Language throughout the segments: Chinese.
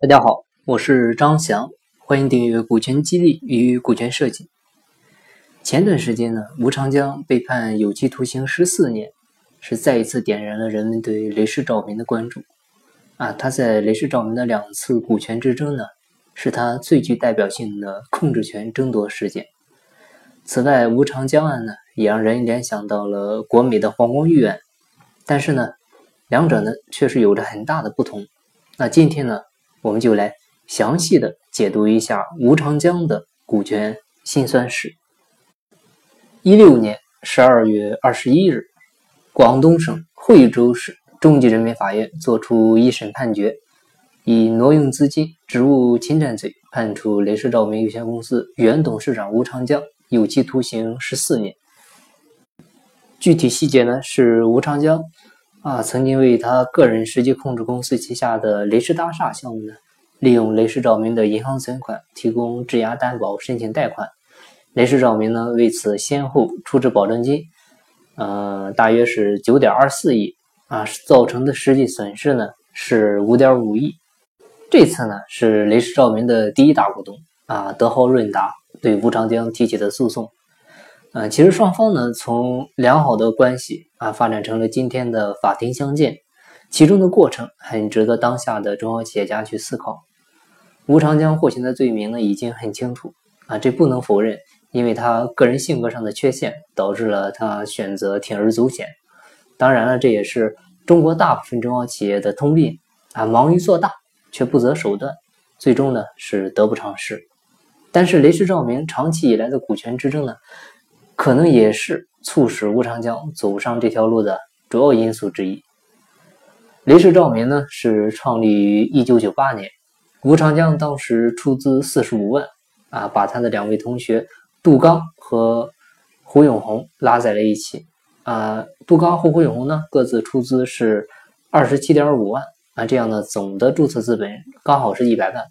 大家好，我是张翔，欢迎订阅《股权激励与股权设计》。前段时间呢，吴长江被判有期徒刑十四年，是再一次点燃了人们对雷士照明的关注。啊，他在雷士照明的两次股权之争呢，是他最具代表性的控制权争夺事件。此外，吴长江案呢，也让人联想到了国美的黄光裕案，但是呢，两者呢，确实有着很大的不同。那今天呢？我们就来详细的解读一下吴长江的股权辛酸史。一六年十二月二十一日，广东省惠州市中级人民法院作出一审判决，以挪用资金、职务侵占罪判处雷士照明有限公司原董事长吴长江有期徒刑十四年。具体细节呢，是吴长江。啊，曾经为他个人实际控制公司旗下的雷士大厦项目呢，利用雷士照明的银行存款提供质押担保申请贷款，雷士照明呢为此先后出资保证金，呃，大约是九点二四亿啊，造成的实际损失呢是五点五亿。这次呢是雷士照明的第一大股东啊德豪润达对吴长江提起的诉讼。嗯，其实双方呢，从良好的关系啊，发展成了今天的法庭相见，其中的过程很值得当下的中小企业家去思考。吴长江获刑的罪名呢，已经很清楚啊，这不能否认，因为他个人性格上的缺陷，导致了他选择铤而走险。当然了，这也是中国大部分中小企业的通病啊，忙于做大，却不择手段，最终呢是得不偿失。但是雷士照明长期以来的股权之争呢？可能也是促使吴长江走上这条路的主要因素之一。雷士照明呢是创立于一九九八年，吴长江当时出资四十五万，啊，把他的两位同学杜刚和胡永红拉在了一起，啊，杜刚和胡永红呢各自出资是二十七点五万，啊，这样呢总的注册资本刚好是一百万，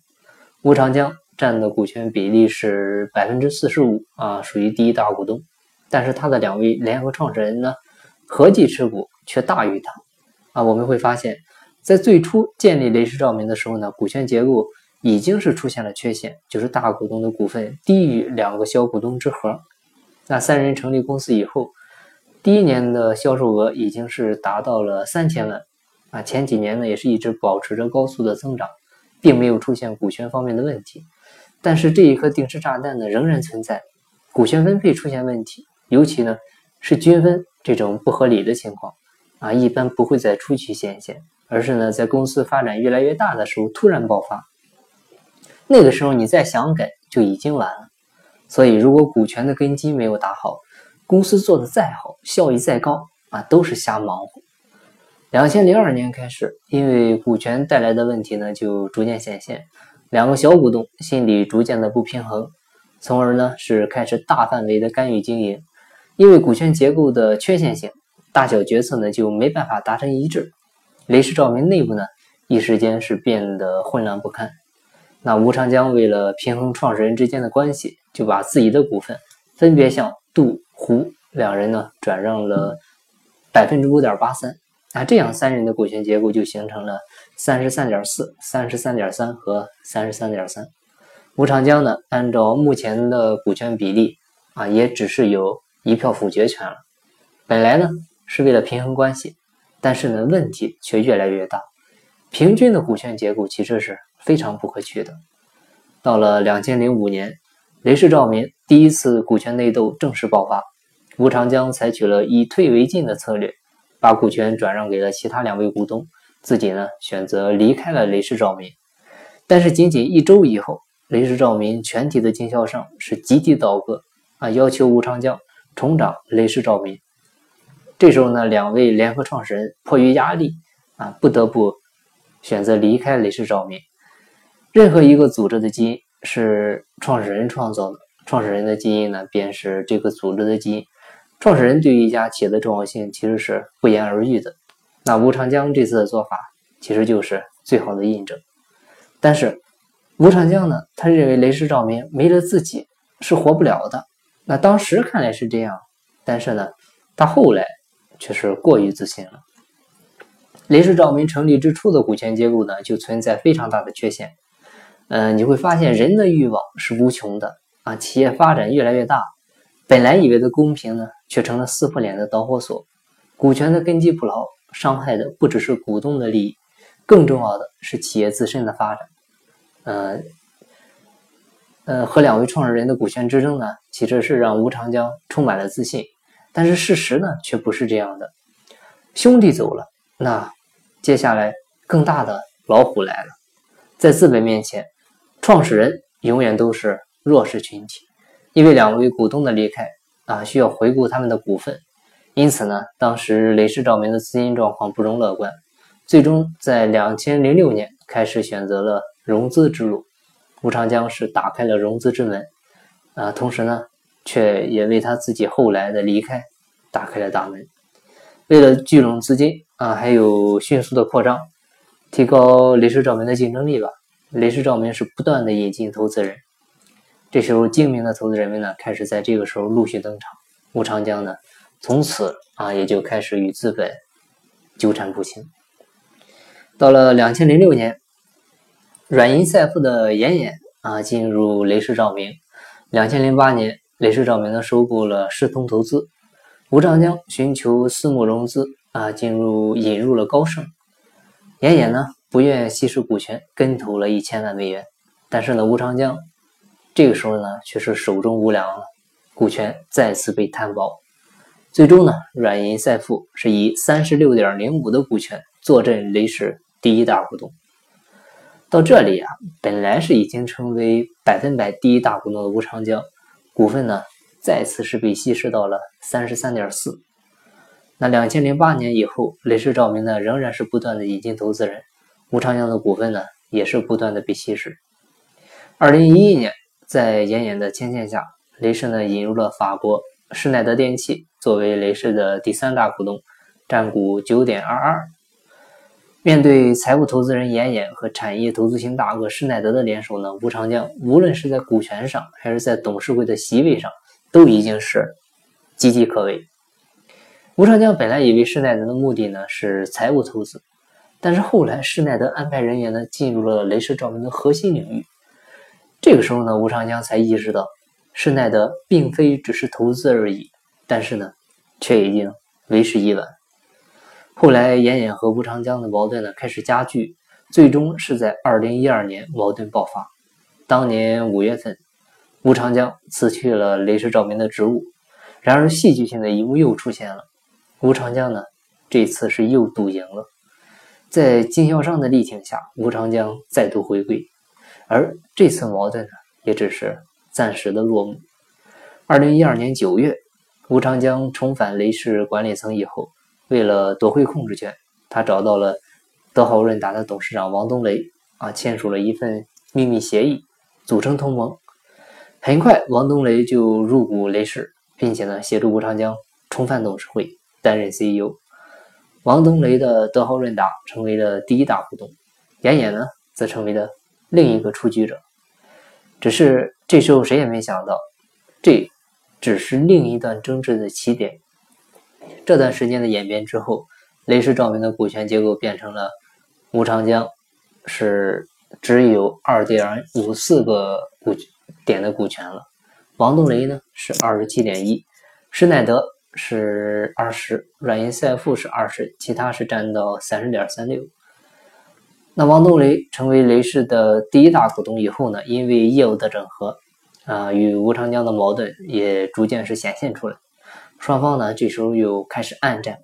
吴长江占的股权比例是百分之四十五，啊，属于第一大股东。但是他的两位联合创始人呢，合计持股却大于他，啊，我们会发现，在最初建立雷士照明的时候呢，股权结构已经是出现了缺陷，就是大股东的股份低于两个小股东之和。那三人成立公司以后，第一年的销售额已经是达到了三千万，啊，前几年呢也是一直保持着高速的增长，并没有出现股权方面的问题。但是这一颗定时炸弹呢仍然存在，股权分配出现问题。尤其呢是均分这种不合理的情况啊，一般不会在初期显现，而是呢在公司发展越来越大的时候突然爆发。那个时候你再想改就已经晚了。所以如果股权的根基没有打好，公司做的再好，效益再高啊，都是瞎忙活。两千零二年开始，因为股权带来的问题呢就逐渐显现，两个小股东心里逐渐的不平衡，从而呢是开始大范围的干预经营。因为股权结构的缺陷性，大小决策呢就没办法达成一致。雷士照明内部呢一时间是变得混乱不堪。那吴长江为了平衡创始人之间的关系，就把自己的股份分别向杜、胡两人呢转让了百分之五点八三。那这样三人的股权结构就形成了三十三点四、三十三点三和三十三点三。吴长江呢按照目前的股权比例啊，也只是有。一票否决权了。本来呢是为了平衡关系，但是呢问题却越来越大。平均的股权结构其实是非常不可取的。到了两千零五年，雷士照明第一次股权内斗正式爆发，吴长江采取了以退为进的策略，把股权转让给了其他两位股东，自己呢选择离开了雷士照明。但是仅仅一周以后，雷士照明全体的经销商是集体倒戈啊，要求吴长江。重掌雷士照明，这时候呢，两位联合创始人迫于压力啊，不得不选择离开雷士照明。任何一个组织的基因是创始人创造的，创始人的基因呢，便是这个组织的基因。创始人对于一家企业的重要性其实是不言而喻的。那吴长江这次的做法其实就是最好的印证。但是吴长江呢，他认为雷士照明没了自己是活不了的。那当时看来是这样，但是呢，他后来却是过于自信了。雷士照明成立之初的股权结构呢，就存在非常大的缺陷。嗯，你会发现人的欲望是无穷的啊，企业发展越来越大，本来以为的公平呢，却成了撕破脸的导火索。股权的根基不牢，伤害的不只是股东的利益，更重要的是企业自身的发展。呃，呃，和两位创始人的股权之争呢，其实是让吴长江充满了自信，但是事实呢，却不是这样的。兄弟走了，那接下来更大的老虎来了，在资本面前。创始人永远都是弱势群体，因为两位股东的离开啊，需要回顾他们的股份，因此呢，当时雷士照明的资金状况不容乐观，最终在两千零六年开始选择了融资之路。吴长江是打开了融资之门啊，同时呢，却也为他自己后来的离开打开了大门。为了聚拢资金啊，还有迅速的扩张，提高雷士照明的竞争力吧。雷士照明是不断的引进投资人，这时候精明的投资人们呢，开始在这个时候陆续登场。吴长江呢，从此啊，也就开始与资本纠缠不清。到了两千零六年，软银赛富的严严啊进入雷士照明。两千零八年，雷士照明呢收购了世通投资，吴长江寻求私募融资啊，进入引入了高盛。严严呢。不愿稀释股权，跟投了一千万美元。但是呢，吴长江这个时候呢，却是手中无粮了，股权再次被摊薄。最终呢，软银赛富是以三十六点零五的股权坐镇雷士第一大股东。到这里啊，本来是已经成为百分百第一大股东的吴长江，股份呢，再次是被稀释到了三十三点四。那两千零八年以后，雷士照明呢，仍然是不断的引进投资人。吴长江的股份呢，也是不断的被稀释。二零一一年，在严严的牵线下，雷士呢引入了法国施耐德电器作为雷士的第三大股东，占股九点二二。面对财务投资人严严和产业投资型大鳄施耐德的联手呢，吴长江无论是在股权上，还是在董事会的席位上，都已经是岌岌可危。吴长江本来以为施耐德的目的呢是财务投资。但是后来，施耐德安排人员呢进入了雷士照明的核心领域。这个时候呢，吴长江才意识到，施耐德并非只是投资而已。但是呢，却已经为时已晚。后来，严严和吴长江的矛盾呢开始加剧，最终是在二零一二年矛盾爆发。当年五月份，吴长江辞去了雷士照明的职务。然而，戏剧性的一幕又出现了，吴长江呢这次是又赌赢了。在经销商的力挺下，吴长江再度回归，而这次矛盾呢，也只是暂时的落幕。二零一二年九月，吴长江重返雷士管理层以后，为了夺回控制权，他找到了德豪润达的董事长王冬雷啊，签署了一份秘密协议，组成同盟。很快，王冬雷就入股雷士，并且呢，协助吴长江重返董事会，担任 CEO。王冬雷的德豪润达成为了第一大股东，严严呢则成为了另一个出局者。只是这时候谁也没想到，这只是另一段争执的起点。这段时间的演变之后，雷士照明的股权结构变成了吴长江是只有二点五四个股点的股权了，王东雷呢是二十七点一，施耐德。是二十，软银赛富是二十，其他是占到三十点三六。那王东雷成为雷士的第一大股东以后呢，因为业务的整合，啊，与吴长江的矛盾也逐渐是显现出来。双方呢，这时候又开始暗战，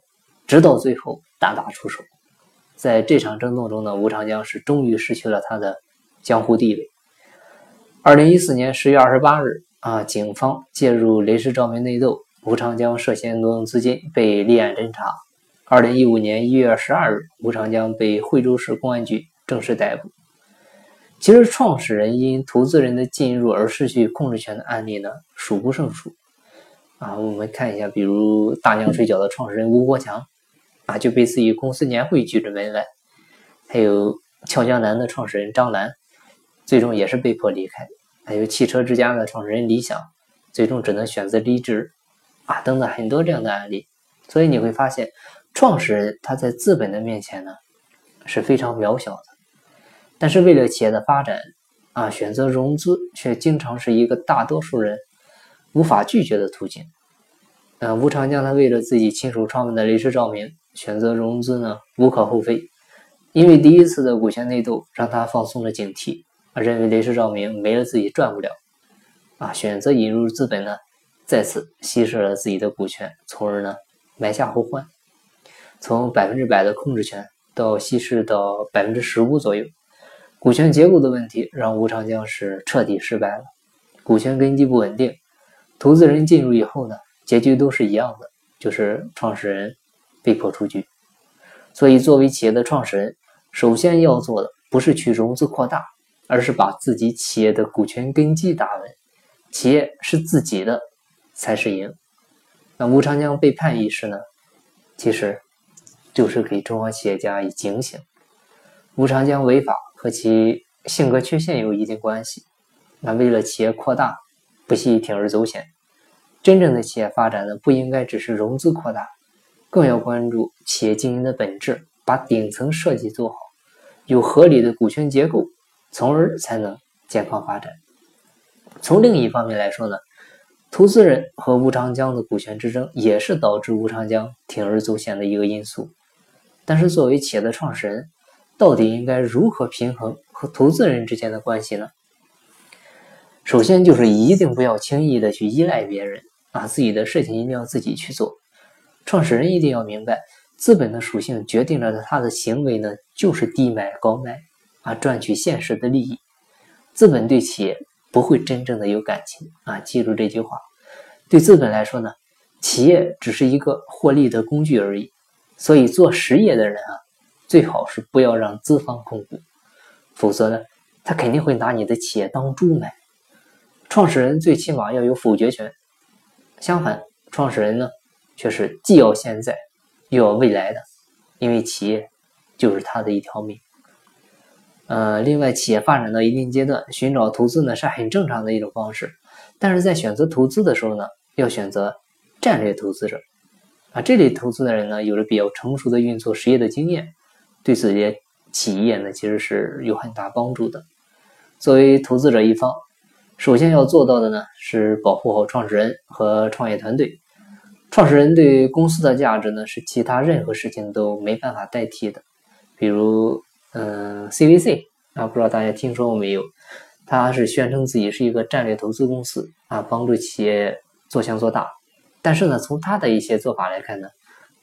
直到最后大打出手。在这场争斗中呢，吴长江是终于失去了他的江湖地位。二零一四年十月二十八日，啊，警方介入雷士照明内斗。吴长江涉嫌挪用资金被立案侦查。二零一五年一月十二日，吴长江被惠州市公安局正式逮捕。其实，创始人因投资人的进入而失去控制权的案例呢，数不胜数。啊，我们看一下，比如大娘水饺的创始人吴国强，啊，就被自己公司年会拒之门外；还有俏江南的创始人张兰，最终也是被迫离开；还有汽车之家的创始人李想，最终只能选择离职。啊，等等很多这样的案例，所以你会发现，创始人他在资本的面前呢是非常渺小的，但是为了企业的发展啊，选择融资却经常是一个大多数人无法拒绝的途径。呃，吴长江他为了自己亲手创办的雷士照明选择融资呢，无可厚非。因为第一次的股权内斗让他放松了警惕，啊，认为雷士照明没了自己赚不了，啊，选择引入资本呢，再次稀释了自己的股权，从而呢埋下后患。从百分之百的控制权到稀释到百分之十五左右，股权结构的问题让吴长江是彻底失败了。股权根基不稳定，投资人进入以后呢？结局都是一样的，就是创始人被迫出局。所以，作为企业的创始人，首先要做的不是去融资扩大，而是把自己企业的股权根基打稳。企业是自己的，才是赢。那吴长江被判一事呢？其实就是给中小企业家以警醒。吴长江违法和其性格缺陷有一定关系。那为了企业扩大，不惜铤而走险。真正的企业发展呢，不应该只是融资扩大，更要关注企业经营的本质，把顶层设计做好，有合理的股权结构，从而才能健康发展。从另一方面来说呢，投资人和吴长江的股权之争也是导致吴长江铤而走险的一个因素。但是作为企业的创始人，到底应该如何平衡和投资人之间的关系呢？首先就是一定不要轻易的去依赖别人。啊，自己的事情一定要自己去做。创始人一定要明白，资本的属性决定了他的行为呢，就是低买高卖啊，赚取现实的利益。资本对企业不会真正的有感情啊，记住这句话。对资本来说呢，企业只是一个获利的工具而已。所以做实业的人啊，最好是不要让资方控股，否则呢，他肯定会拿你的企业当猪买。创始人最起码要有否决权。相反，创始人呢，却是既要现在，又要未来的，因为企业就是他的一条命。呃，另外，企业发展到一定阶段，寻找投资呢是很正常的一种方式。但是在选择投资的时候呢，要选择战略投资者啊，这类投资的人呢，有着比较成熟的运作实业的经验，对自己企业呢，其实是有很大帮助的。作为投资者一方。首先要做到的呢，是保护好创始人和创业团队。创始人对公司的价值呢，是其他任何事情都没办法代替的。比如，嗯，CVC 啊，不知道大家听说过没有？他是宣称自己是一个战略投资公司啊，帮助企业做强做大。但是呢，从他的一些做法来看呢，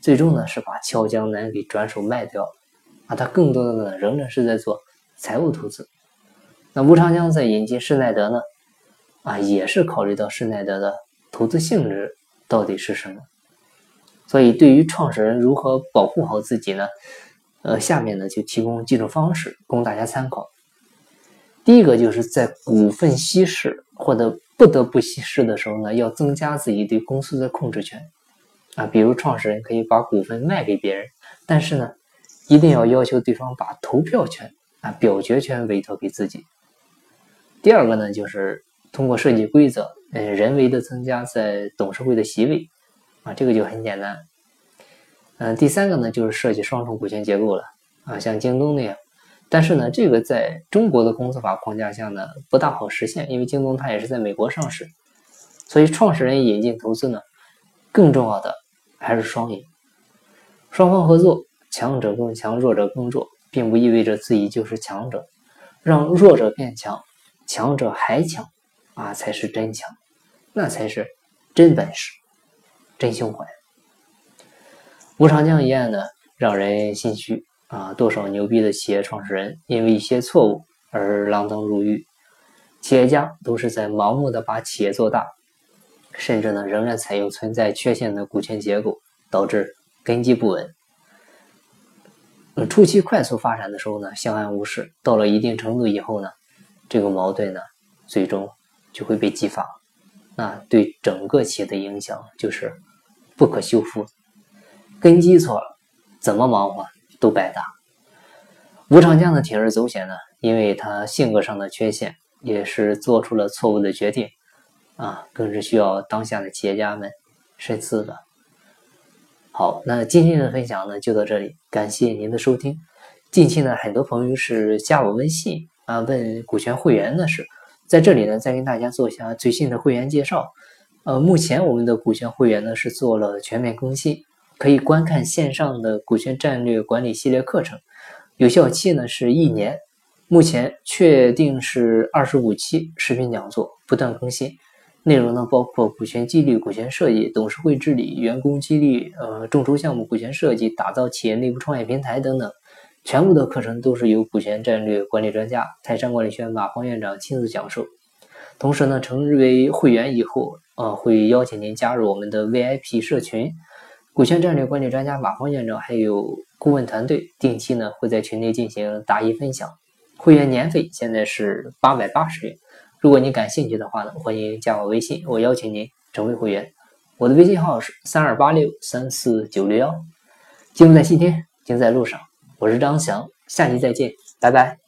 最终呢是把俏江南给转手卖掉了啊。他更多的呢，仍然是在做财务投资。那吴长江在引进施耐德呢？啊，也是考虑到施耐德的投资性质到底是什么，所以对于创始人如何保护好自己呢？呃，下面呢就提供几种方式供大家参考。第一个就是在股份稀释或者不得不稀释的时候呢，要增加自己对公司的控制权。啊，比如创始人可以把股份卖给别人，但是呢，一定要要求对方把投票权啊表决权委托给自己。第二个呢就是。通过设计规则，嗯，人为的增加在董事会的席位，啊，这个就很简单。嗯，第三个呢，就是设计双重股权结构了，啊，像京东那样。但是呢，这个在中国的公司法框架下呢，不大好实现，因为京东它也是在美国上市，所以创始人引进投资呢，更重要的还是双赢，双方合作，强者更强，弱者更弱，并不意味着自己就是强者，让弱者变强，强者还强。啊，才是真强，那才是真本事，真胸怀。吴长江一案呢，让人心虚啊！多少牛逼的企业创始人因为一些错误而锒铛入狱，企业家都是在盲目的把企业做大，甚至呢，仍然采用存在缺陷的股权结构，导致根基不稳。初期快速发展的时候呢，相安无事；到了一定程度以后呢，这个矛盾呢，最终。就会被激发，那对整个企业的影响就是不可修复。根基错了，怎么忙活都白搭。吴长江的铤而走险呢？因为他性格上的缺陷，也是做出了错误的决定啊，更是需要当下的企业家们深思的。好。那今天的分享呢就到这里，感谢您的收听。近期呢，很多朋友是加我微信啊，问股权会员的事，在这里呢再跟大家做一下最新的会员介绍。呃，目前我们的股权会员呢是做了全面更新，可以观看线上的股权战略管理系列课程，有效期呢是一年。目前确定是二十五期视频讲座，不断更新。内容呢包括股权激励、股权设计、董事会治理、员工激励、呃众筹项目股权设计、打造企业内部创业平台等等。全部的课程都是由股权战略管理专家泰山管理学院马方院长亲自讲授。同时呢，成为会员以后，呃会邀请您加入我们的 VIP 社群。股权战略管理专家马方院长还有顾问团队定期呢会在群内进行答疑分享。会员年费现在是八百八十元，如果您感兴趣的话呢，欢迎加我微信，我邀请您成为会员。我的微信号是三二八六三四九六幺。金不在西天，金在路上。我是张翔，下期再见，拜拜。